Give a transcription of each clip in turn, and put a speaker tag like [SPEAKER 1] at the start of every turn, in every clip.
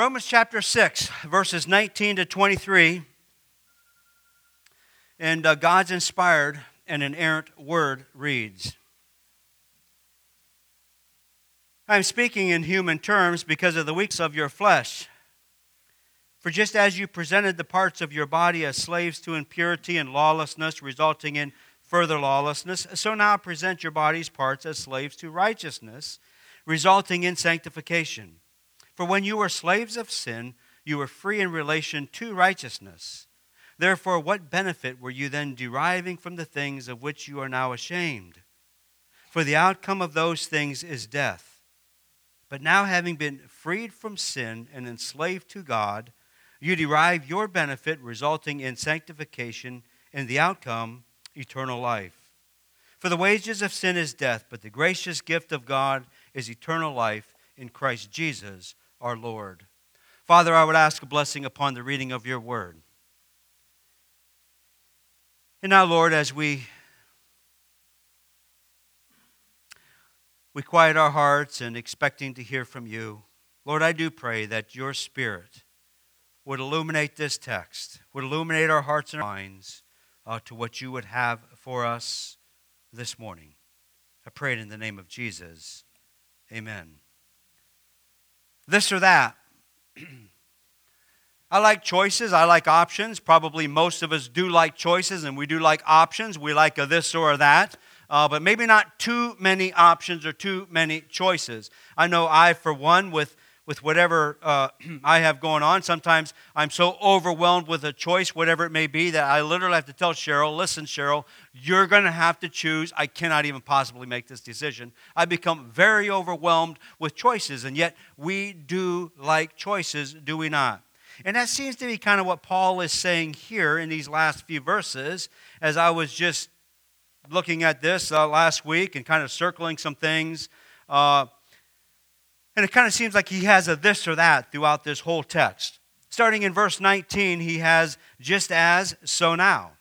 [SPEAKER 1] Romans chapter 6, verses 19 to 23. And uh, God's inspired and inerrant word reads I'm speaking in human terms because of the weakness of your flesh. For just as you presented the parts of your body as slaves to impurity and lawlessness, resulting in further lawlessness, so now present your body's parts as slaves to righteousness, resulting in sanctification. For when you were slaves of sin, you were free in relation to righteousness. Therefore, what benefit were you then deriving from the things of which you are now ashamed? For the outcome of those things is death. But now, having been freed from sin and enslaved to God, you derive your benefit resulting in sanctification and the outcome, eternal life. For the wages of sin is death, but the gracious gift of God is eternal life in Christ Jesus our Lord. Father, I would ask a blessing upon the reading of your word. And now, Lord, as we we quiet our hearts and expecting to hear from you, Lord, I do pray that your spirit would illuminate this text, would illuminate our hearts and our minds uh, to what you would have for us this morning. I pray it in the name of Jesus. Amen this or that. I like choices. I like options. Probably most of us do like choices, and we do like options. We like a this or a that, uh, but maybe not too many options or too many choices. I know I, for one, with with whatever uh, I have going on. Sometimes I'm so overwhelmed with a choice, whatever it may be, that I literally have to tell Cheryl, listen, Cheryl, you're going to have to choose. I cannot even possibly make this decision. I become very overwhelmed with choices, and yet we do like choices, do we not? And that seems to be kind of what Paul is saying here in these last few verses as I was just looking at this uh, last week and kind of circling some things. Uh, and it kind of seems like he has a this or that throughout this whole text. Starting in verse 19, he has just as, so now.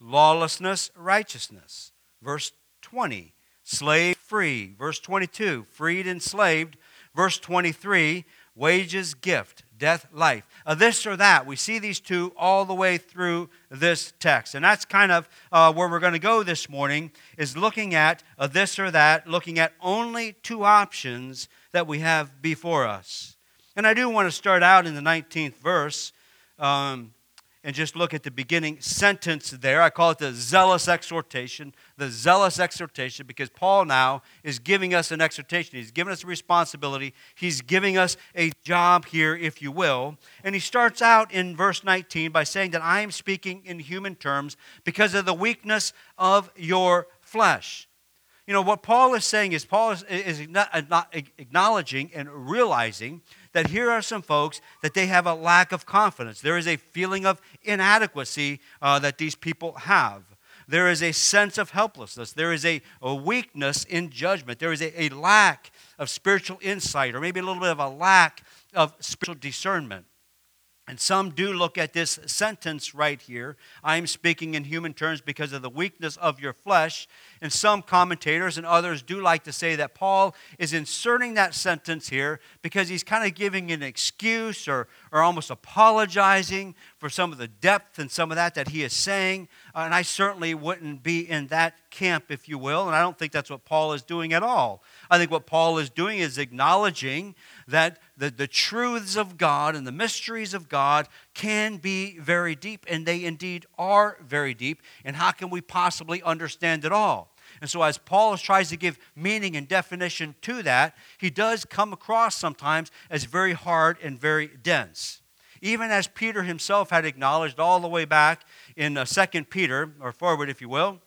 [SPEAKER 1] Lawlessness, righteousness. Verse 20, slave free. Verse 22, freed, enslaved. Verse 23, wages, gift death, life. Uh, this or that. We see these two all the way through this text. And that's kind of uh, where we're going to go this morning, is looking at uh, this or that, looking at only two options that we have before us. And I do want to start out in the 19th verse. Um, and just look at the beginning sentence there. I call it the zealous exhortation. The zealous exhortation, because Paul now is giving us an exhortation. He's giving us a responsibility. He's giving us a job here, if you will. And he starts out in verse 19 by saying that I am speaking in human terms because of the weakness of your flesh. You know, what Paul is saying is Paul is, is acknowledging and realizing that here are some folks that they have a lack of confidence. There is a feeling of inadequacy uh, that these people have. There is a sense of helplessness. There is a, a weakness in judgment. There is a, a lack of spiritual insight, or maybe a little bit of a lack of spiritual discernment. And some do look at this sentence right here. I am speaking in human terms because of the weakness of your flesh. And some commentators and others do like to say that Paul is inserting that sentence here because he's kind of giving an excuse or, or almost apologizing for some of the depth and some of that that he is saying. Uh, and I certainly wouldn't be in that camp, if you will. And I don't think that's what Paul is doing at all. I think what Paul is doing is acknowledging that the, the truths of God and the mysteries of God can be very deep, and they indeed are very deep. And how can we possibly understand it all? And so, as Paul tries to give meaning and definition to that, he does come across sometimes as very hard and very dense. Even as Peter himself had acknowledged all the way back in uh, 2 Peter, or forward, if you will,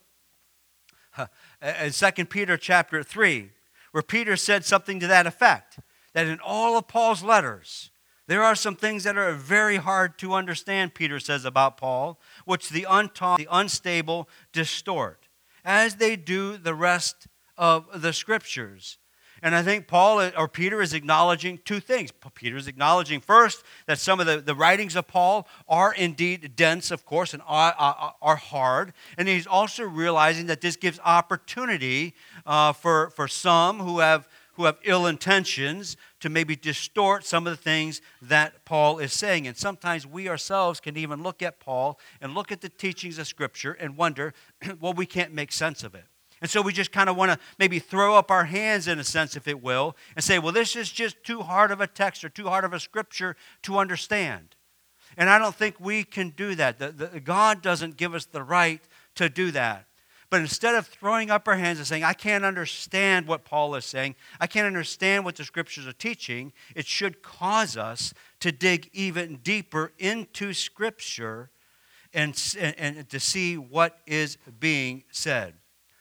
[SPEAKER 1] in 2 Peter chapter 3, where Peter said something to that effect that in all of Paul's letters, there are some things that are very hard to understand, Peter says about Paul, which the untaught, the unstable distort, as they do the rest of the scriptures. And I think Paul or Peter is acknowledging two things. Peter is acknowledging first that some of the, the writings of Paul are indeed dense, of course, and are, are, hard. And he's also realizing that this gives opportunity uh, for, for some who have who have ill intentions to maybe distort some of the things that Paul is saying. And sometimes we ourselves can even look at Paul and look at the teachings of Scripture and wonder, well, we can't make sense of it. And so we just kind of want to maybe throw up our hands in a sense, if it will, and say, well, this is just too hard of a text or too hard of a scripture to understand. And I don't think we can do that. The, the, God doesn't give us the right to do that. But instead of throwing up our hands and saying, I can't understand what Paul is saying, I can't understand what the scriptures are teaching, it should cause us to dig even deeper into scripture and, and, and to see what is being said.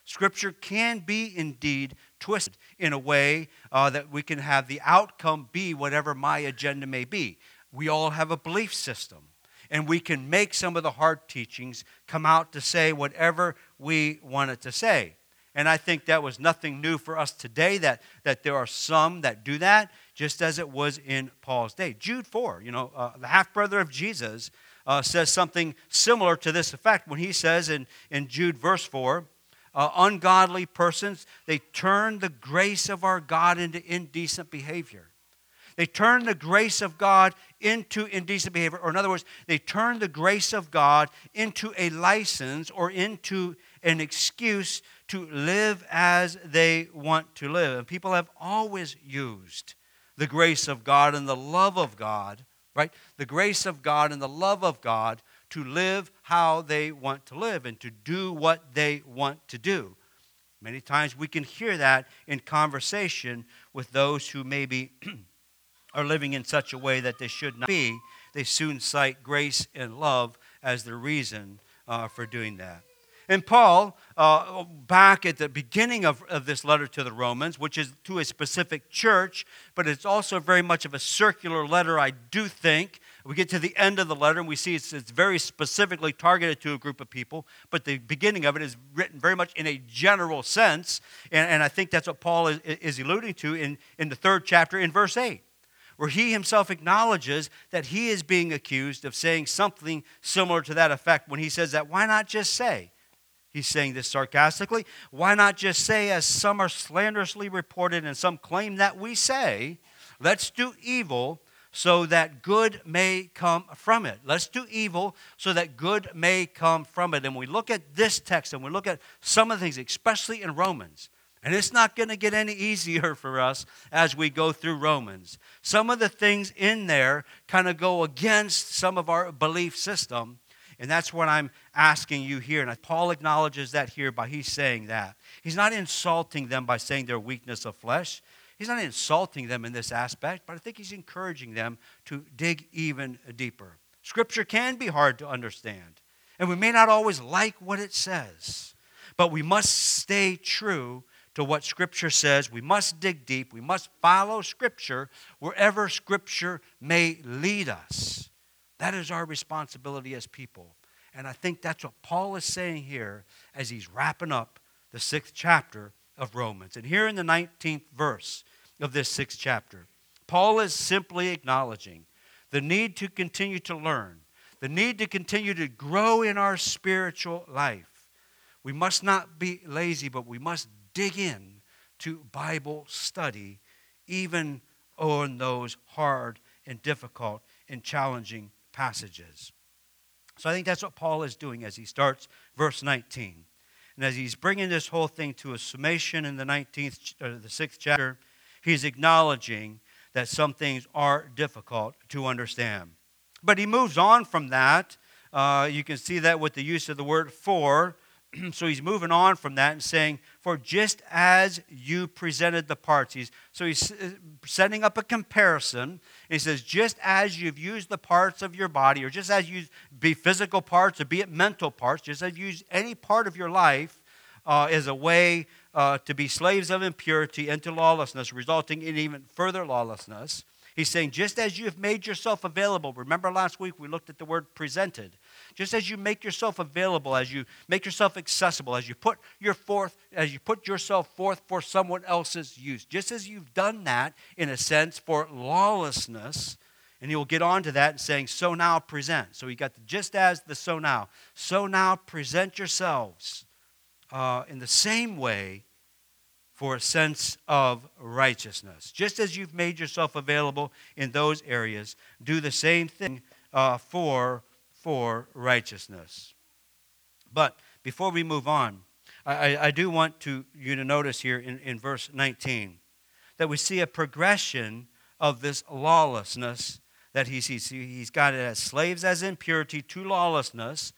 [SPEAKER 1] Scripture can be indeed twisted in a way uh, that we can have the outcome be whatever my agenda may be. We all have a belief system and we can make some of the hard teachings come out to say whatever we want it to say. And I think that was nothing new for us today, that, that there are some that do that, just as it was in Paul's day. Jude 4, you know, uh, the half brother of Jesus, uh, says something similar to this effect when he says in, in Jude verse 4, uh, ungodly persons, they turn the grace of our God into indecent behavior. They turn the grace of God into indecent behavior. Or, in other words, they turn the grace of God into a license or into an excuse to live as they want to live. And people have always used the grace of God and the love of God, right? The grace of God and the love of God to live how they want to live and to do what they want to do. Many times we can hear that in conversation with those who maybe are living in such a way that they should not be, they soon cite grace and love as the reason uh, for doing that. And Paul, uh, back at the beginning of, of this letter to the Romans, which is to a specific church, but it's also very much of a circular letter, I do think. We get to the end of the letter and we see it's, it's very specifically targeted to a group of people, but the beginning of it is written very much in a general sense. And, and I think that's what Paul is, is alluding to in, in the third chapter in verse 8 where he himself acknowledges that he is being accused of saying something similar to that effect when he says that, why not just say? He's saying this sarcastically. Why not just say, as some are slanderously reported and some claim that we say, let's do evil so that good may come from it. Let's do evil so that good may come from it. And we look at this text and we look at some of the things, especially in Romans. And it's not going to get any easier for us as we go through Romans. Some of the things in there kind of go against some of our belief system. And that's what I'm asking you here. And Paul acknowledges that here by he's saying that. He's not insulting them by saying their weakness of flesh. He's not insulting them in this aspect, but I think he's encouraging them to dig even deeper. Scripture can be hard to understand, and we may not always like what it says, but we must stay true to what Scripture says. We must dig deep. We must follow Scripture wherever Scripture may lead us. That is our responsibility as people. And I think that's what Paul is saying here as he's wrapping up the sixth chapter of Romans. And here in the 19th verse of this sixth chapter, Paul is simply acknowledging the need to continue to learn, the need to continue to grow in our spiritual life. We must not be lazy, but we must dig in to Bible study, even on those hard and difficult and challenging passages. So I think that's what Paul is doing as he starts verse 19. And as he's bringing this whole thing to a summation in the 19th, or the sixth chapter, he's acknowledging that some things are difficult to understand. But he moves on from that. Uh, you can see that with the use of the word for, so he's moving on from that and saying, For just as you presented the parts. He's, so he's uh, setting up a comparison. He says, Just as you've used the parts of your body, or just as you be physical parts, or be it mental parts, just as you use any part of your life uh, as a way uh, to be slaves of impurity and to lawlessness, resulting in even further lawlessness. He's saying, just as you have made yourself available, remember last week we looked at the word presented. Just as you make yourself available, as you make yourself accessible, as you put your forth, as you put yourself forth for someone else's use, just as you've done that in a sense for lawlessness, and he will get on to that and saying, so now present. So he got the just as the so now. So now present yourselves uh, in the same way for a sense of righteousness. Just as you've made yourself available in those areas, do the same thing uh, for, for righteousness. But before we move on, I, I do want to, you to notice here in, in verse 19 that we see a progression of this lawlessness that he sees. He's got it as slaves as impurity to lawlessness,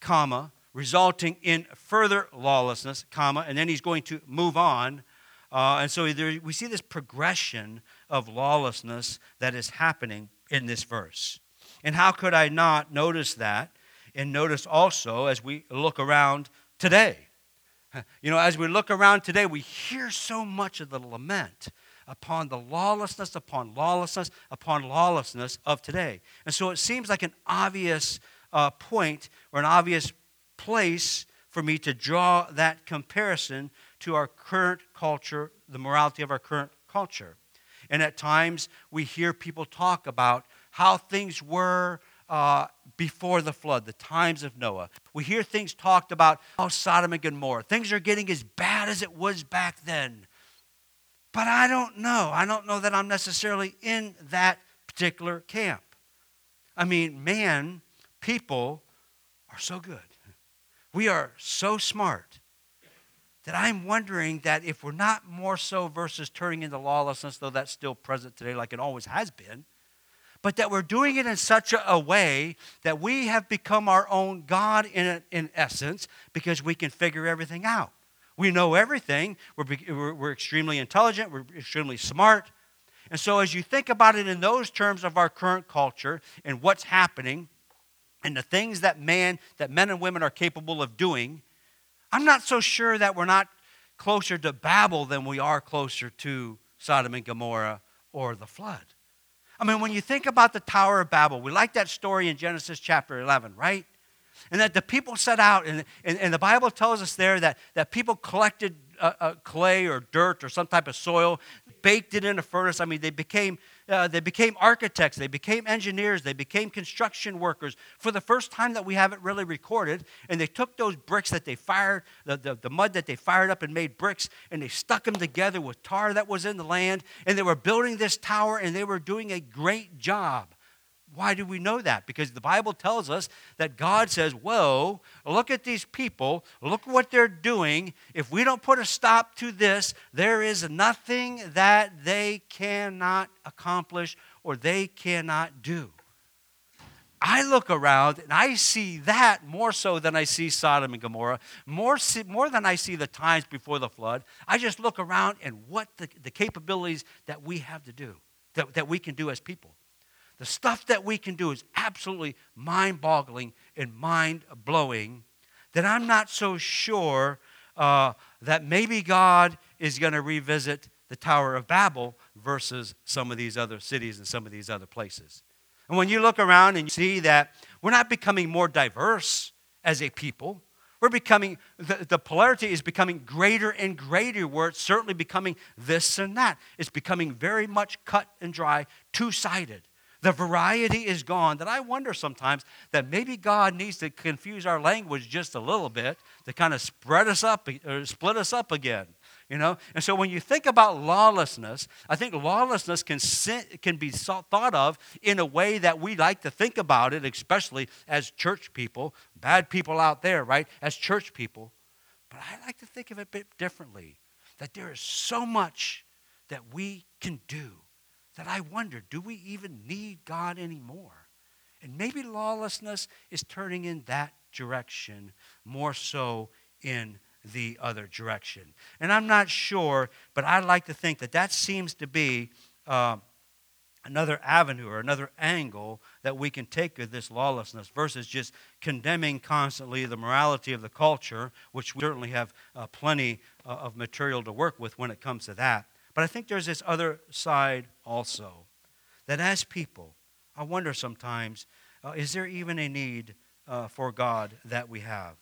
[SPEAKER 1] comma, resulting in further lawlessness, comma, and then he's going to move on. Uh, and so there, we see this progression of lawlessness that is happening in this verse. And how could I not notice that? And notice also as we look around today. You know, as we look around today, we hear so much of the lament upon the lawlessness, upon lawlessness, upon lawlessness of today. And so it seems like an obvious uh, point or an obvious place for me to draw that comparison to our current culture, the morality of our current culture. And at times we hear people talk about how things were uh, before the flood, the times of Noah. We hear things talked about how Sodom and Gomorrah, things are getting as bad as it was back then. But I don't know. I don't know that I'm necessarily in that particular camp. I mean, man, people are so good. We are so smart that I'm wondering that if we're not more so versus turning into lawlessness, though that's still present today like it always has been, but that we're doing it in such a, way that we have become our own God in, in essence because we can figure everything out. We know everything. We're, we're extremely intelligent. We're extremely smart. And so, as you think about it in those terms of our current culture and what's happening and the things that man, that men and women are capable of doing, I'm not so sure that we're not closer to Babel than we are closer to Sodom and Gomorrah or the flood. I mean, when you think about the Tower of Babel, we like that story in Genesis chapter 11, right? And that the people set out, and, and, and the Bible tells us there that, that people collected uh, uh, clay or dirt or some type of soil, baked it in a furnace. I mean, they became, uh, they became architects, they became engineers, they became construction workers for the first time that we have it really recorded. And they took those bricks that they fired, the, the, the mud that they fired up and made bricks, and they stuck them together with tar that was in the land. And they were building this tower, and they were doing a great job. Why do we know that? Because the Bible tells us that God says, Whoa, look at these people, look what they're doing. If we don't put a stop to this, there is nothing that they cannot accomplish or they cannot do. I look around and I see that more so than I see Sodom and Gomorrah, more, more than I see the times before the flood. I just look around and what the, the capabilities that we have to do, that, that we can do as people. The stuff that we can do is absolutely mind boggling and mind blowing that I'm not so sure uh, that maybe God is going to revisit the Tower of Babel versus some of these other cities and some of these other places. And when you look around and you see that we're not becoming more diverse as a people, we're becoming, the, the polarity is becoming greater and greater, where it's certainly becoming this and that. It's becoming very much cut and dry, two sided. The variety is gone that I wonder sometimes that maybe God needs to confuse our language just a little bit to kind of spread us up or split us up again. You know? And so when you think about lawlessness, I think lawlessness can, can be thought of in a way that we like to think about it, especially as church people, bad people out there, right? As church people. But I like to think of it a bit differently that there is so much that we can do that I wonder do we even need God anymore? And maybe lawlessness is turning in that direction more so in the other direction. And I'm not sure, but I like to think that that seems to be uh, another avenue or another angle that we can take of this lawlessness versus just condemning constantly the morality of the culture, which we certainly have uh, plenty uh, of material to work with when it comes to that. But I think there's this other side also that as people, I wonder sometimes, uh, is there even a need uh, for God that we have?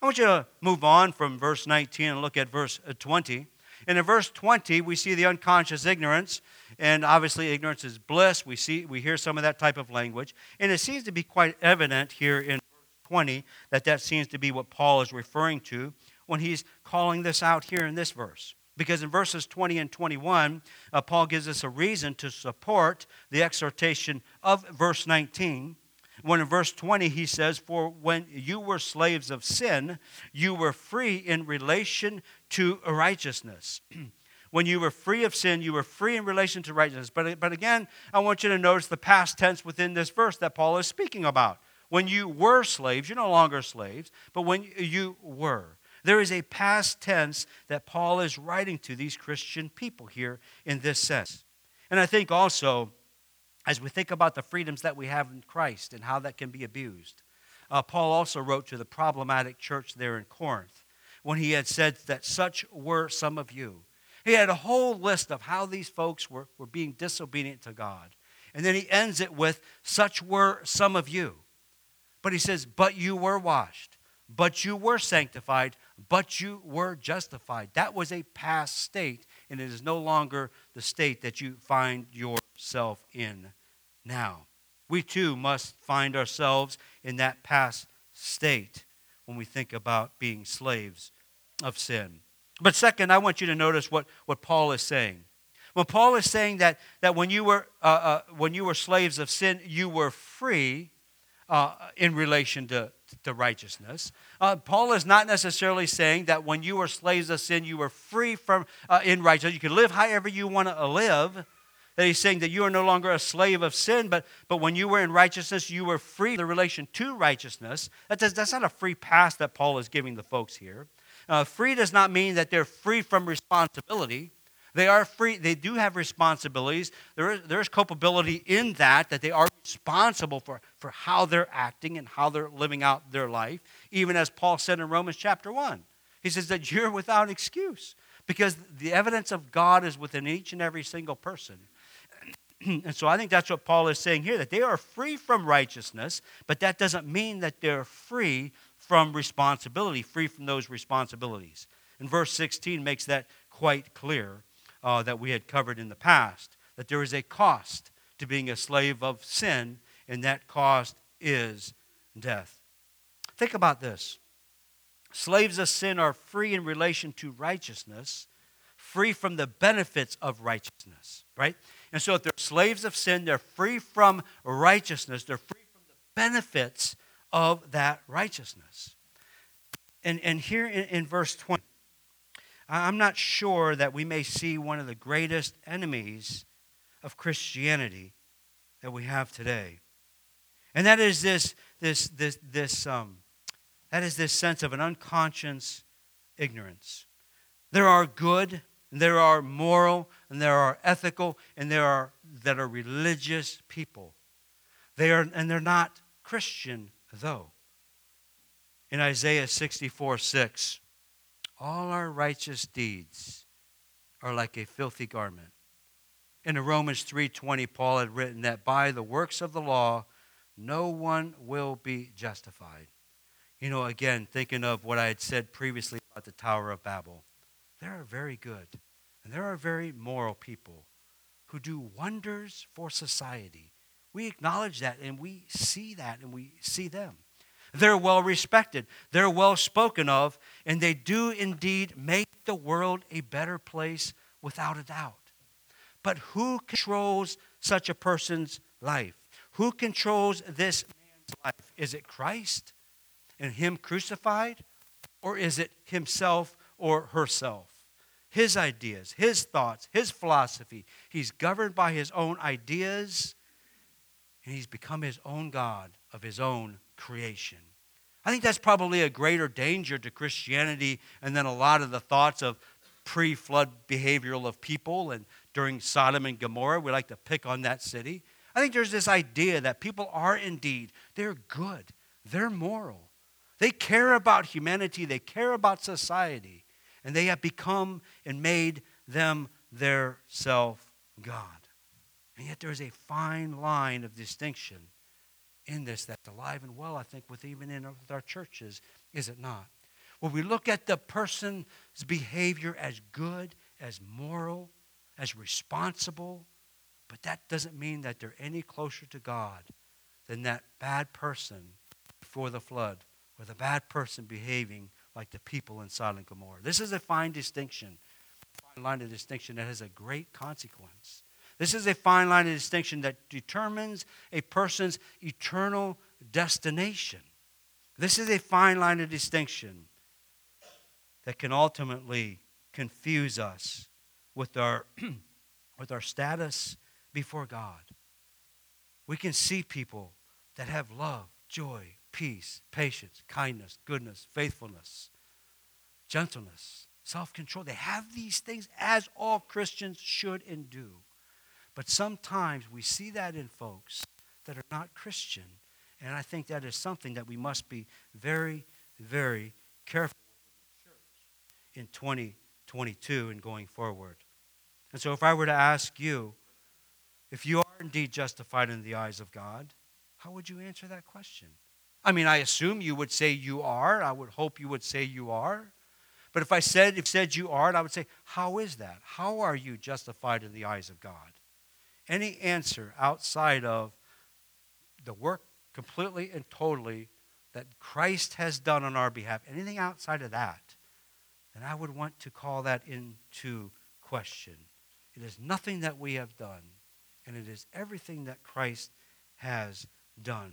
[SPEAKER 1] I want you to move on from verse 19 and look at verse uh, 20. And in verse 20, we see the unconscious ignorance, and obviously ignorance is bliss. We see we hear some of that type of language, and it seems to be quite evident here in verse 20 that that seems to be what Paul is referring to when he's calling this out here in this verse. Because in verses 20 and 21, uh, Paul gives us a reason to support the exhortation of verse 19. When in verse 20 he says, For when you were slaves of sin, you were free in relation to righteousness. when you were free of sin, you were free in relation to righteousness. But, but again, I want you to notice the past tense within this verse that Paul is speaking about. When you were slaves, you're no longer slaves, but when you were. There is a past tense that Paul is writing to these Christian people here in this sense. And I think also, as we think about the freedoms that we have in Christ and how that can be abused, uh, Paul also wrote to the problematic church there in Corinth when he had said that such were some of you. He had a whole list of how these folks were, were being disobedient to God. And then he ends it with, such were some of you. But he says, but you were washed, but you were sanctified, but you were justified. That was a past state, and it is no longer the state that you find yourself in now. We too must find ourselves in that past state when we think about being slaves of sin. But second, I want you to notice what, what Paul is saying. When Paul is saying that, that when, you were, uh, uh, when you were slaves of sin, you were free uh, in relation to, to righteousness. Uh, Paul is not necessarily saying that when you were slaves of sin, you were free from uh, in righteousness. You could live however you want to live. That he's saying that you are no longer a slave of sin, but, but when you were in righteousness, you were free. The relation to righteousness, that does, that's not a free pass that Paul is giving the folks here. Uh, free does not mean that they're free from responsibility. They are free, they do have responsibilities. There is, there is culpability in that, that they are responsible for, for how they're acting and how they're living out their life, even as Paul said in Romans chapter 1. He says that you're without excuse because the evidence of God is within each and every single person. And so I think that's what Paul is saying here that they are free from righteousness, but that doesn't mean that they're free from responsibility, free from those responsibilities. And verse 16 makes that quite clear uh, that we had covered in the past that there is a cost to being a slave of sin, and that cost is death. Think about this slaves of sin are free in relation to righteousness, free from the benefits of righteousness, right? And so if they're slaves of sin, they're free from righteousness, they're free from the benefits of that righteousness. And, and here in, in verse 20, I'm not sure that we may see one of the greatest enemies of Christianity that we have today. And that is this, this, this, this, um, that is this sense of an unconscious ignorance. There are good, and there are moral, and there are ethical, and there are that are religious people. They are, and they're not Christian, though. In Isaiah 64 6, all our righteous deeds are like a filthy garment. In Romans 3:20 Paul had written that by the works of the law no one will be justified. You know, again, thinking of what I had said previously about the Tower of Babel. There are very good and there are very moral people who do wonders for society. We acknowledge that and we see that and we see them. They're well respected, they're well spoken of, and they do indeed make the world a better place without a doubt. But who controls such a person's life? Who controls this man's life? Is it Christ and Him crucified? Or is it himself or herself? His ideas, his thoughts, his philosophy. He's governed by his own ideas, and he's become his own God of his own creation. I think that's probably a greater danger to Christianity and then a lot of the thoughts of pre flood behavioral of people and during Sodom and Gomorrah. We like to pick on that city. I think there's this idea that people are indeed, they're good, they're moral. They care about humanity, they care about society, and they have become and made them their self God. And yet there's a fine line of distinction in this that's alive and well, I think, with even in our churches, is it not? When we look at the person's behavior as good, as moral, as responsible, but that doesn't mean that they're any closer to God than that bad person before the flood or the bad person behaving like the people in and Gomorrah. This is a fine distinction a fine line of distinction that has a great consequence. This is a fine line of distinction that determines a person's eternal destination. This is a fine line of distinction that can ultimately confuse us with our, with our status before God. We can see people that have love, joy, peace, patience, kindness, goodness, faithfulness, gentleness, self control. They have these things as all Christians should and do. But sometimes we see that in folks that are not Christian. And I think that is something that we must be very, very careful in the church in 2022 and going forward. And so, if I were to ask you, if you are indeed justified in the eyes of God, how would you answer that question? I mean, I assume you would say you are. I would hope you would say you are. But if I said, if said you aren't, I would say, how is that? How are you justified in the eyes of God? Any answer outside of the work completely and totally that Christ has done on our behalf, anything outside of that, then I would want to call that into question. It is nothing that we have done, and it is everything that Christ has done.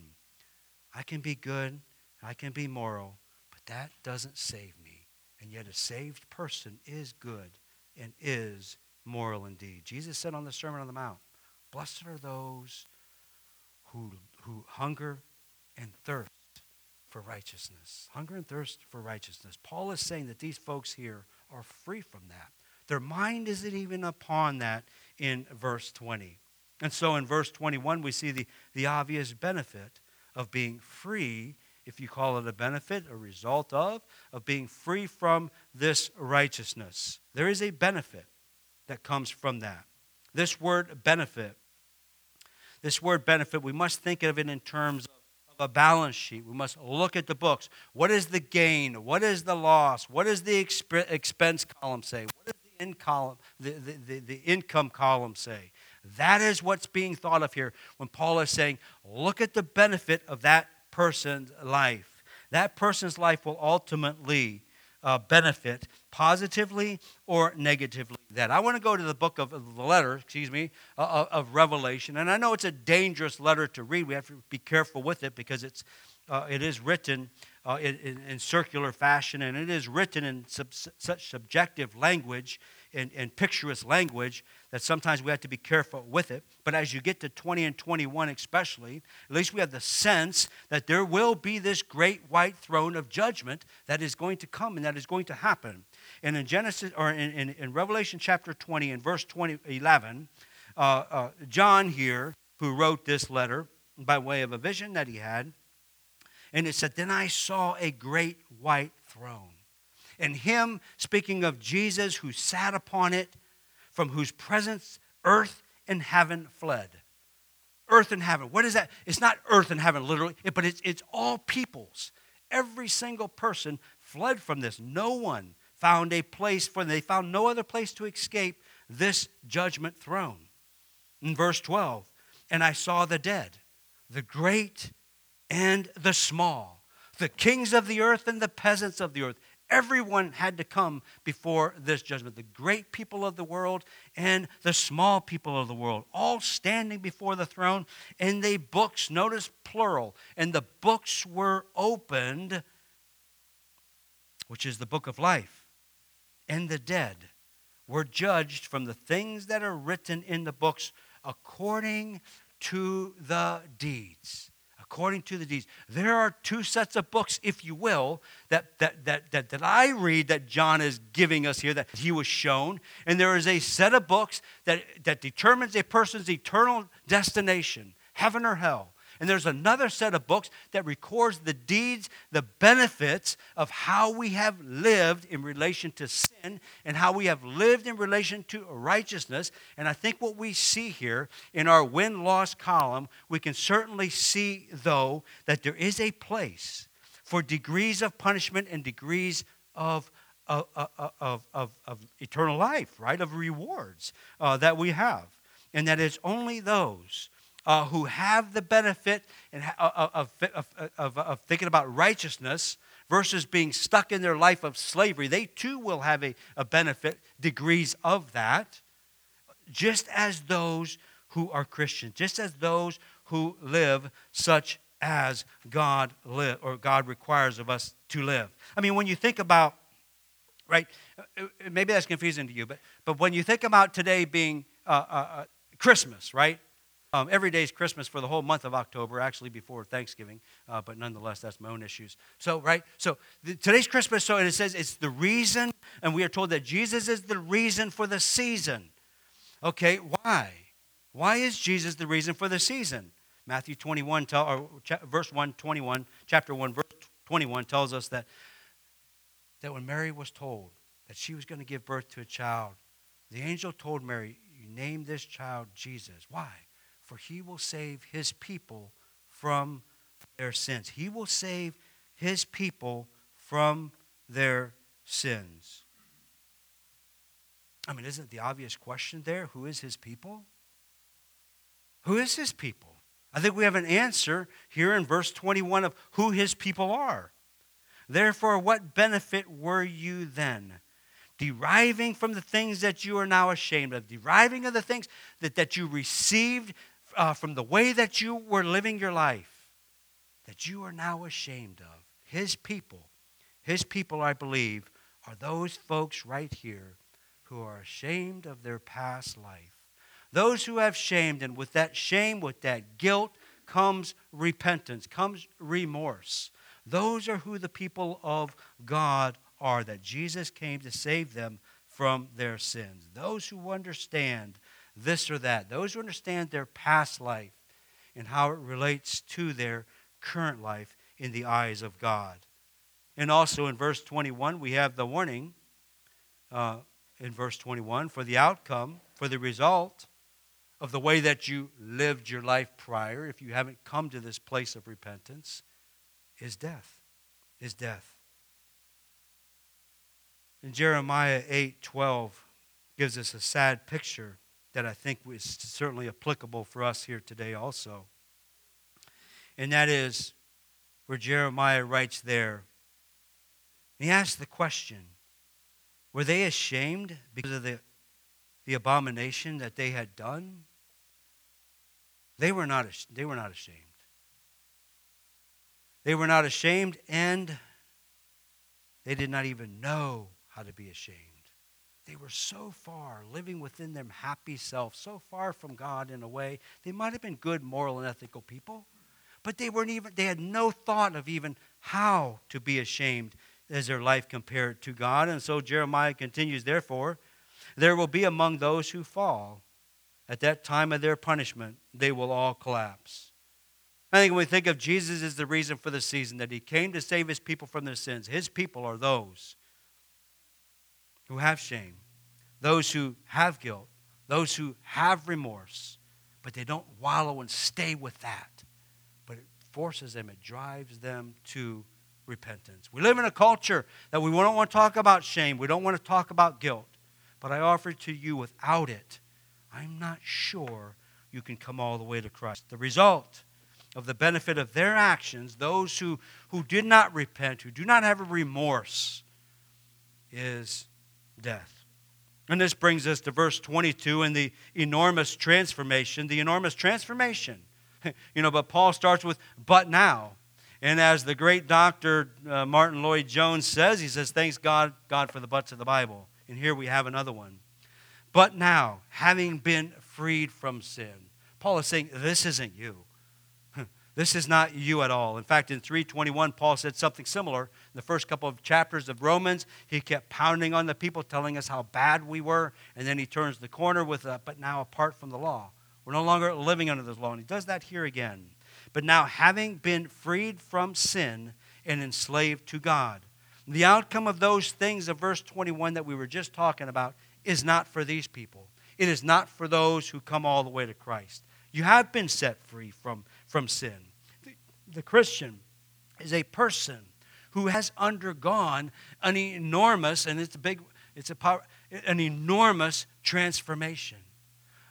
[SPEAKER 1] I can be good, I can be moral, but that doesn't save me. And yet, a saved person is good and is moral indeed. Jesus said on the Sermon on the Mount, Blessed are those who, who hunger and thirst for righteousness. Hunger and thirst for righteousness. Paul is saying that these folks here are free from that. Their mind isn't even upon that in verse 20. And so in verse 21, we see the, the obvious benefit of being free, if you call it a benefit, a result of, of being free from this righteousness. There is a benefit that comes from that. This word benefit, this word benefit, we must think of it in terms of a balance sheet. We must look at the books. What is the gain? What is the loss? What does the expense column say? What does the, in column, the, the, the, the income column say? That is what's being thought of here when Paul is saying, look at the benefit of that person's life. That person's life will ultimately uh, benefit positively or negatively that i want to go to the book of the letter excuse me uh, of revelation and i know it's a dangerous letter to read. We have to be careful with it because it's uh, it is written uh, in, in, in, circular fashion and it is written in sub, such subjective language and, and picturesque language that sometimes we have to be careful with it. But as you get to 20 and 21, especially, at least we have the sense that there will be this great white throne of judgment that is going to come and that is going to happen. And in Genesis, or in, in, in Revelation chapter 20, in verse 20, 11, uh, uh, John here, who wrote this letter by way of a vision that he had, and it said, Then I saw a great white throne and him, speaking of Jesus who sat upon it, from whose presence earth and heaven fled. Earth and heaven. What is that? It's not earth and heaven, literally, but it's, it's all peoples. Every single person fled from this. No one found a place for them. They found no other place to escape this judgment throne. In verse 12, and I saw the dead, the great and the small, the kings of the earth and the peasants of the earth, Everyone had to come before this judgment the great people of the world and the small people of the world, all standing before the throne. And they books, notice plural, and the books were opened, which is the book of life. And the dead were judged from the things that are written in the books according to the deeds according to the deeds. There are two sets of books, if you will, that, that, that, that, that I read that John is giving us here, that he was shown. And there is a set of books that, that determines a person's eternal destination, heaven or hell. And there's another set of books that records the deeds, the benefits of how we have lived in relation to sin and how we have lived in relation to righteousness. And I think what we see here in our win loss column, we can certainly see, though, that there is a place for degrees of punishment and degrees of of, of, of, of, eternal life, right? Of rewards uh, that we have. And that it's only those uh, who have the benefit and, uh, of, of, of, of, thinking about righteousness versus being stuck in their life of slavery. They too will have a, a benefit, degrees of that, just as those who are Christians, just as those who live such as God live or God requires of us to live. I mean, when you think about, right, uh, uh, maybe that's confusing to you, but, but when you think about today being uh, uh, uh Christmas, right? Um, every day is Christmas for the whole month of October, actually before Thanksgiving, uh, but nonetheless, that's my own issues. So, right? So, the, today's Christmas, so it says it's the reason, and we are told that Jesus is the reason for the season. Okay, why? Why is Jesus the reason for the season? Matthew 21, tell, or verse 1, 21, chapter 1, verse 21 tells us that, that when Mary was told that she was going to give birth to a child, the angel told Mary, You name this child Jesus. Why? For he will save his people from their sins. He will save his people from their sins. I mean, isn't the obvious question there? Who is his people? Who is his people? I think we have an answer here in verse 21 of who his people are. Therefore, what benefit were you then? Deriving from the things that you are now ashamed of, deriving of the things that, that you received uh, from the way that you were living your life, that you are now ashamed of. His people, his people, I believe, are those folks right here who are ashamed of their past life those who have shamed, and with that shame, with that guilt, comes repentance, comes remorse. Those are who the people of God are, that Jesus came to save them from their sins. Those who understand this or that, those who understand their past life and how it relates to their current life in the eyes of God. And also in verse 21, we have the warning uh, in verse 21 for the outcome, for the result of the way that you lived your life prior, if you haven't come to this place of repentance, is death. Is death. And Jeremiah 8 12 gives us a sad picture that I think is certainly applicable for us here today also. And that is where Jeremiah writes there. He asks the question Were they ashamed because of the, the abomination that they had done? They were not, they were not ashamed. They were not ashamed, and they did not even know how to be ashamed. They were so far living within their happy self, so far from God in a way. They might have been good, moral, and ethical people, but they weren't even, they had no thought of even how to be ashamed as their life compared to God. And so Jeremiah continues, therefore, there will be among those who fall at that time of their punishment, they will all collapse. I think when we think of Jesus as the reason for the season, that he came to save his people from their sins, his people are those who have shame, those who have guilt, those who have remorse, but they don't wallow and stay with that. But it forces them, it drives them to repentance. We live in a culture that we don't want to talk about shame, we don't want to talk about guilt. But I offer to you without it, I'm not sure you can come all the way to Christ. The result of the benefit of their actions, those who, who did not repent, who do not have a remorse, is death. And this brings us to verse 22 and the enormous transformation. The enormous transformation. You know, but Paul starts with, but now. And as the great doctor uh, Martyn Lloyd-Jones says, he says, thanks God, God for the buts of the Bible. And here we have another one. But now, having been freed from sin, Paul is saying, This isn't you. This is not you at all. In fact, in 321, Paul said something similar. In the first couple of chapters of Romans, he kept pounding on the people, telling us how bad we were. And then he turns the corner with, a, but now apart from the law. We're no longer living under this law. And he does that here again. But now, having been freed from sin and enslaved to God, the outcome of those things of verse 21 that we were just talking about is not for these people. It is not for those who come all the way to Christ. You have been set free from, from sin. The, Christian is a person who has undergone an enormous, and it's a big, it's a power, an enormous transformation.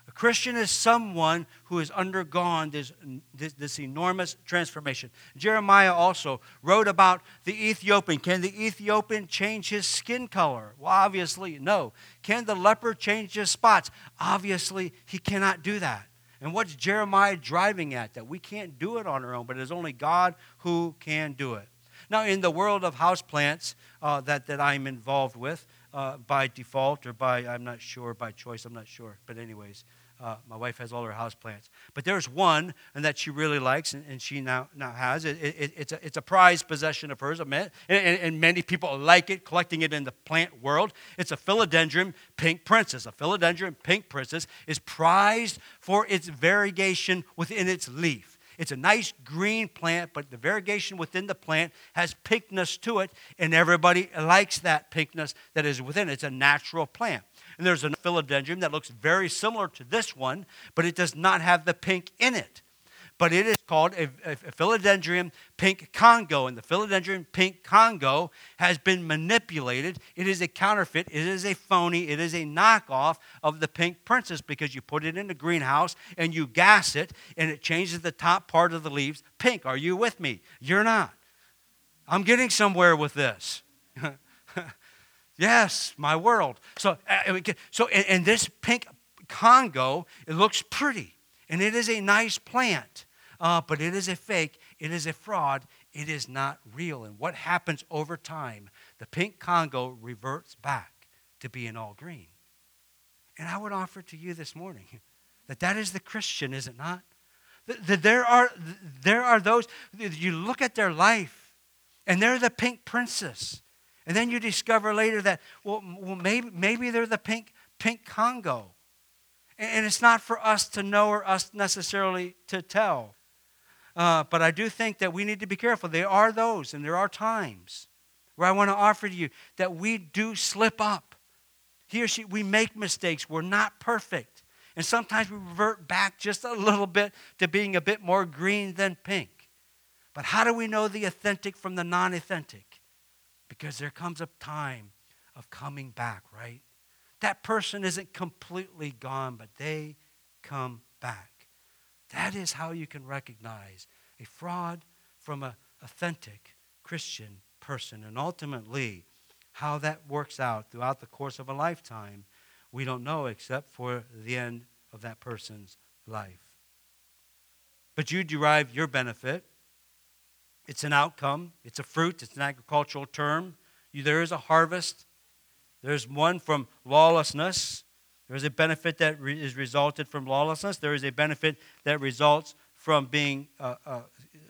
[SPEAKER 1] A Christian is someone who has undergone this, this, this, enormous transformation. Jeremiah also wrote about the Ethiopian. Can the Ethiopian change his skin color? Well, obviously, no. Can the leper change his spots? Obviously, he cannot do that. And what's Jeremiah driving at? That we can't do it on our own, but it is only God who can do it. Now, in the world of houseplants uh, that, that I'm involved with, uh, by default or by, I'm not sure, by choice, I'm not sure. But, anyways, uh, my wife has all her house plants. But there's one and that she really likes and, and she now, now has. It, it, it's, a, it's a prized possession of hers, and, and, and, many people like it, collecting it in the plant world. It's a philodendron pink princess. A philodendron pink princess is prized for its variegation within its leaf. It's a nice green plant, but the variegation within the plant has pinkness to it, and everybody likes that pinkness that is within it. It's a natural plant. And there's a philodendron that looks very similar to this one, but it does not have the pink in it but it is called a, a, philodendron pink Congo. And the philodendron pink Congo has been manipulated. It is a counterfeit, it is a phony, it is a knockoff of the pink princess because you put it in the greenhouse and you gas it and it changes the top part of the leaves pink. Are you with me? You're not. I'm getting somewhere with this. yes, my world. So, uh, so and, and this pink Congo, it looks pretty and it is a nice plant uh, but it is a fake, it is a fraud, it is not real. And what happens over time? The pink Congo reverts back to being all green. And I would offer to you this morning that that is the Christian, is it not? That there are, there are those, you look at their life, and they're the pink princess. And then you discover later that, well, well maybe, maybe they're the pink, pink Congo. And it's not for us to know or us necessarily to tell. Uh, but I do think that we need to be careful. There are those, and there are times where I want to offer to you that we do slip up. He or she, we make mistakes. We're not perfect. And sometimes we revert back just a little bit to being a bit more green than pink. But how do we know the authentic from the non authentic? Because there comes a time of coming back, right? That person isn't completely gone, but they come back. That is how you can recognize a fraud from an authentic Christian person. And ultimately, how that works out throughout the course of a lifetime, we don't know except for the end of that person's life. But you derive your benefit. It's an outcome, it's a fruit, it's an agricultural term. there is a harvest. There's one from lawlessness, there is a benefit that re- is resulted from lawlessness. There is a benefit that results from being a, a,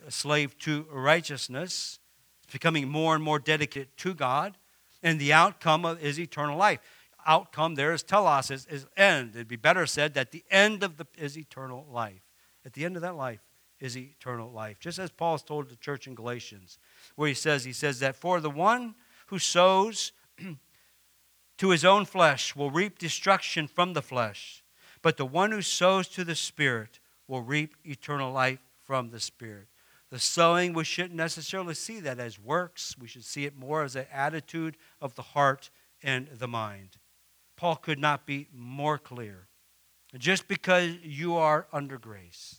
[SPEAKER 1] a slave to righteousness, it's becoming more and more dedicated to God. And the outcome of, is eternal life. Outcome there is telos, is, is end. It'd be better said that the end of the is eternal life. At the end of that life is eternal life. Just as Paul's told the church in Galatians, where he says, he says that for the one who sows to his own flesh will reap destruction from the flesh, but the one who sows to the Spirit will reap eternal life from the Spirit. The sowing, we shouldn't necessarily see that as works. We should see it more as an attitude of the heart and the mind. Paul could not be more clear. Just because you are under grace,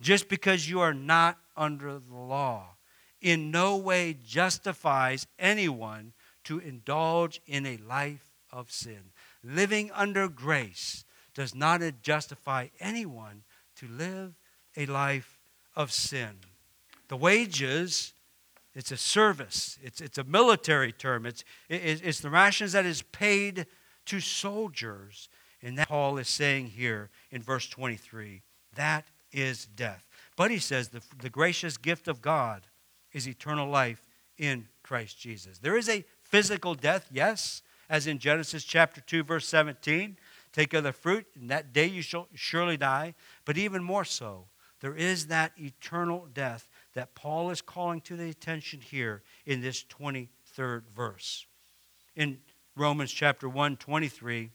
[SPEAKER 1] just because you are not under the law, in no way justifies anyone to indulge in a life of sin. Living under grace does not justify anyone to live a life of sin. The wages, it's a service, it's, it's a military term, it's, it, it's the rations that is paid to soldiers. And that Paul is saying here in verse 23 that is death. But he says the, the gracious gift of God is eternal life in Christ Jesus. There is a physical death, yes, as in Genesis chapter 2, verse 17. Take of the fruit, and that day you shall surely die. But even more so, there is that eternal death that Paul is calling to the attention here in this 23rd verse. In Romans chapter 1, 23,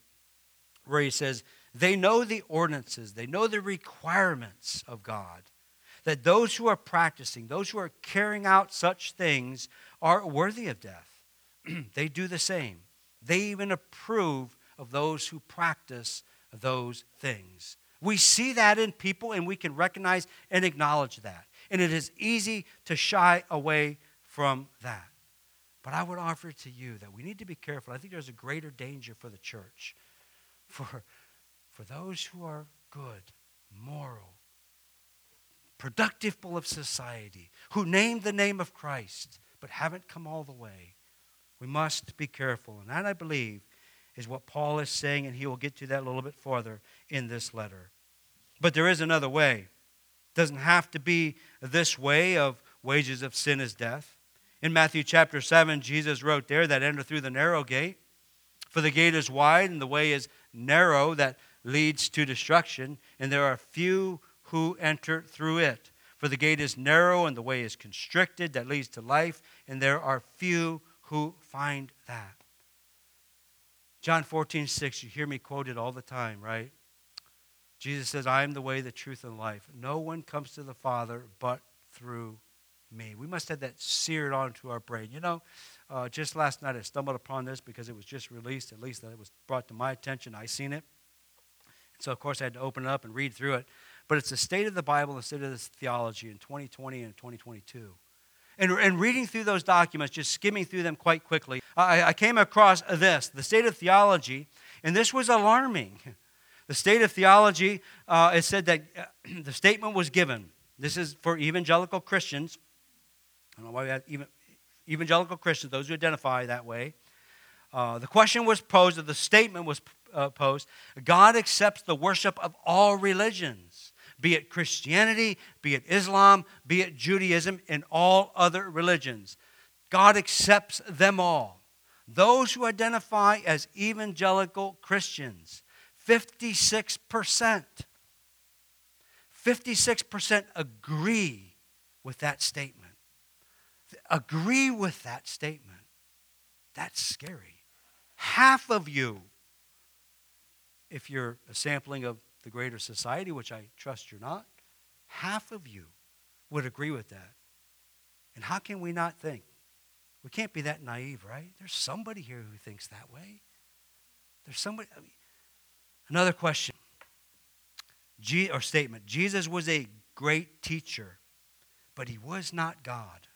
[SPEAKER 1] where he says, They know the ordinances, they know the requirements of God. That those who are practicing, those who are carrying out such things, are worthy of death. they do the same. They even approve of those who practice those things. We see that in people and we can recognize and acknowledge that. And it is easy to shy away from that. But I would offer to you that we need to be careful. I think there's a greater danger for the church, for, for those who are good, moral, productive people of society, who name the name of Christ but haven't come all the way. We must be careful. And that, I believe, is what Paul is saying, and he will get to that a little bit farther in this letter. But there is another way. It doesn't have to be this way of wages of sin is death. In Matthew chapter 7, Jesus wrote there that enter through the narrow gate. For the gate is wide and the way is narrow that leads to destruction, and there are few who enter through it. For the gate is narrow and the way is constricted that leads to life, and there are few who find that. John 14, 6, you hear me quoted all the time, right? Jesus says, I am the way, the truth, and life. No one comes to the Father but through me. We must have that seared onto our brain. You know, uh, just last night I stumbled upon this because it was just released, at least that it was brought to my attention. I seen it. So, of course, I had to open it up and read through it. But it's the state of the Bible, the state of this theology in 2020 and 2022. And, and reading through those documents, just skimming through them quite quickly, I, I came across this the state of theology, and this was alarming. The state of theology, uh, it said that uh, the statement was given. This is for evangelical Christians. I don't know why we have even, evangelical Christians, those who identify that way. Uh, the question was posed, or the statement was uh, posed God accepts the worship of all religions be it Christianity, be it Islam, be it Judaism, and all other religions. God accepts them all. Those who identify as evangelical Christians, 56%, 56% agree with that statement. Agree with that statement. That's scary. Half of you, if you're a sampling of the greater society, which I trust you're not, half of you would agree with that. And how can we not think? We can't be that naive, right? There's somebody here who thinks that way. There's somebody. I mean, another question or statement Jesus was a great teacher, but he was not God.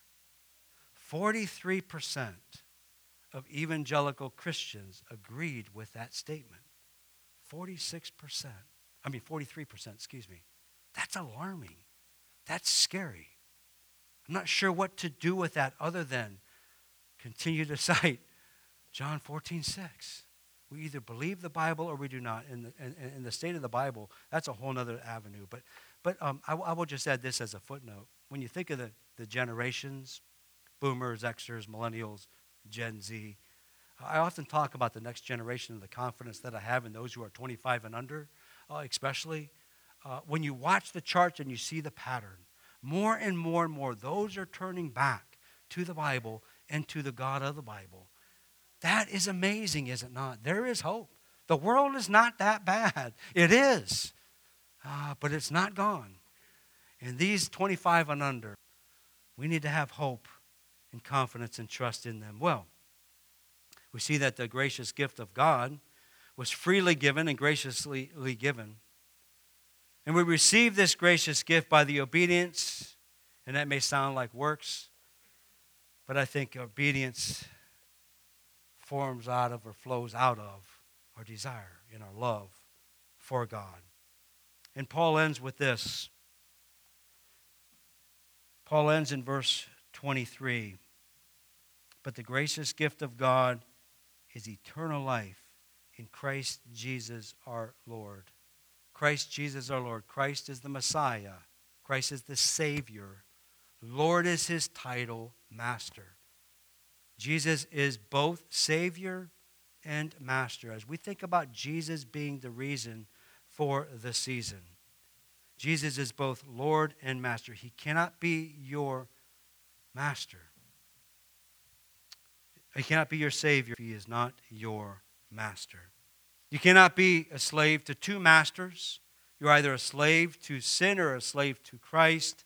[SPEAKER 1] 43% of evangelical Christians agreed with that statement. 46%. I mean, 43%, excuse me. That's alarming. That's scary. I'm not sure what to do with that other than continue to cite John 14, 6. We either believe the Bible or we do not. In the, in, in the state of the Bible, that's a whole other avenue. But, but um, I, I will just add this as a footnote. When you think of the, the generations, boomers, Xers, millennials, Gen Z, I often talk about the next generation and the confidence that I have in those who are 25 and under uh, especially, uh, when you watch the charts and you see the pattern, more and more and more, those are turning back to the Bible and to the God of the Bible. That is amazing, is it not? There is hope. The world is not that bad. It is, uh, but it's not gone. And these 25 and under, we need to have hope and confidence and trust in them. Well, we see that the gracious gift of God was freely given and graciously given. And we receive this gracious gift by the obedience, and that may sound like works, but I think obedience forms out of or flows out of our desire and our love for God. And Paul ends with this. Paul ends in verse 23. But the gracious gift of God is eternal life in Christ Jesus our Lord. Christ Jesus our Lord. Christ is the Messiah. Christ is the Savior. Lord is his title, Master. Jesus is both Savior and Master. As we think about Jesus being the reason for the season, Jesus is both Lord and Master. He cannot be your Master. He cannot be your Savior if He is not your master. You cannot be a slave to two masters. You're either a slave to sin or a slave to Christ.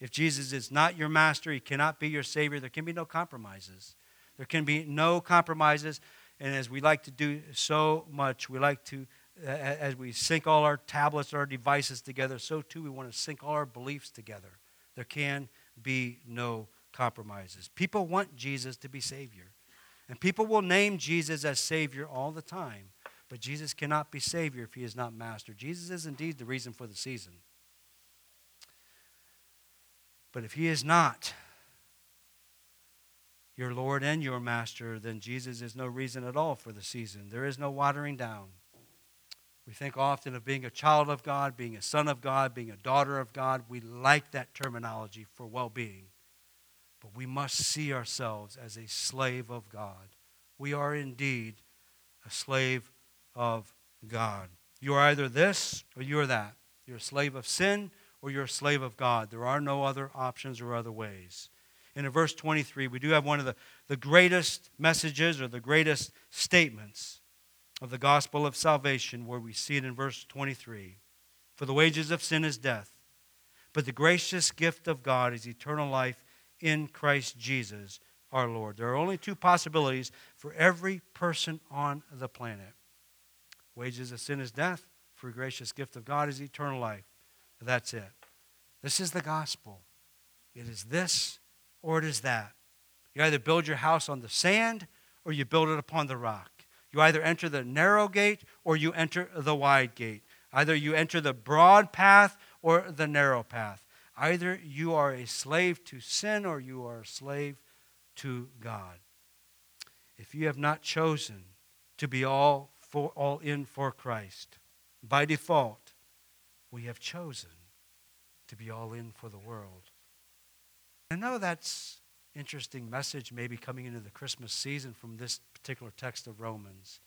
[SPEAKER 1] If Jesus is not your master, he cannot be your Savior. There can be no compromises. There can be no compromises. And as we like to do so much, we like to as we sync all our tablets, our devices together, so too we want to sync all our beliefs together. There can be no compromises. People want Jesus to be Savior. And people will name Jesus as Savior all the time. But Jesus cannot be Savior if He is not Master. Jesus is indeed the reason for the season. But if He is not your Lord and your Master, then Jesus is no reason at all for the season. There is no watering down. We think often of being a child of God, being a son of God, being a daughter of God. We like that terminology for well being. But we must see ourselves as a slave of God. We are indeed a slave of God. You are either this or you are that. You're a slave of sin or you're a slave of God. There are no other options or other ways. And in verse 23, we do have one of the, the greatest messages or the greatest statements of the gospel of salvation, where we see it in verse 23 For the wages of sin is death, but the gracious gift of God is eternal life in Christ Jesus our Lord. There are only two possibilities for every person on the planet wages of sin is death, for a gracious gift of God is eternal life. That's it. This is the gospel. It is this or it is that. You either build your house on the sand or you build it upon the rock. You either enter the narrow gate or you enter the wide gate. Either you enter the broad path or the narrow path. Either you are a slave to sin or you are a slave to God. If you have not chosen to be all for all in for Christ, by default, we have chosen to be all in for the world. I know that's interesting message maybe coming into the Christmas season from this particular text of Romans.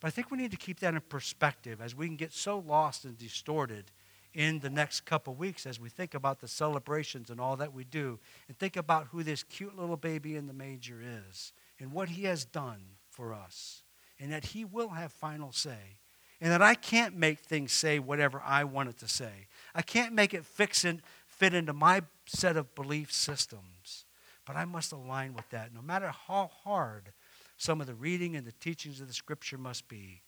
[SPEAKER 1] But I think we need to keep that in perspective as we can get so lost and distorted in the next couple weeks as we think about the celebrations and all that we do and think about who this cute little baby in the manger is and what he has done for us and that he will have final say and that I can't make things say whatever I want it to say. I can't make it fix and fit into my set of belief systems, but I must align with that no matter how hard some of the reading and the teachings of the scripture must be.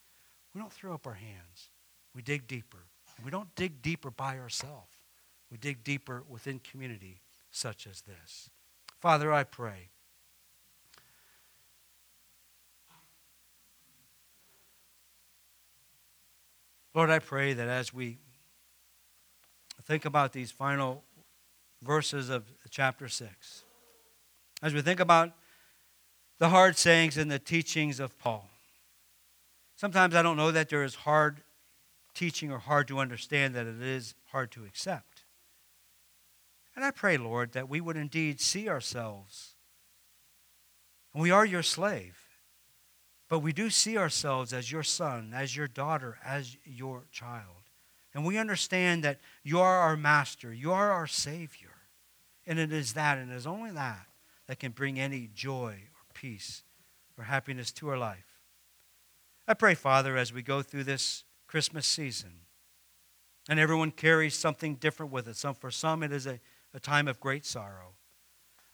[SPEAKER 1] We don't throw up our hands. We dig deeper. We don't dig deeper by ourselves. We dig deeper within community such as this. Father, I pray. Lord, I pray that as we think about these final verses of chapter 6, as we think about the hard sayings and the teachings of Paul, sometimes I don't know that there is hard teaching or hard to understand, that it is hard to accept. And I pray, Lord, that we would indeed see ourselves. We are your slave, but we do see ourselves as your son, as your daughter, as your child. And we understand that you are our master, you are our Savior. And it is that, and it is only that, that can bring any joy or peace or happiness to our life. I pray, Father, as we go through this Christmas season. And everyone carries something different with it. Some, for some, it is a, a time of great sorrow.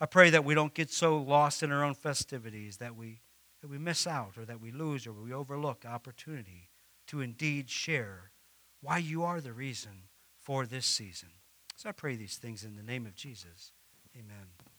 [SPEAKER 1] I pray that we don't get so lost in our own festivities that we, that we miss out or that we lose or we overlook opportunity to indeed share why you are the reason for this season. So I pray these things in the name of Jesus. Amen.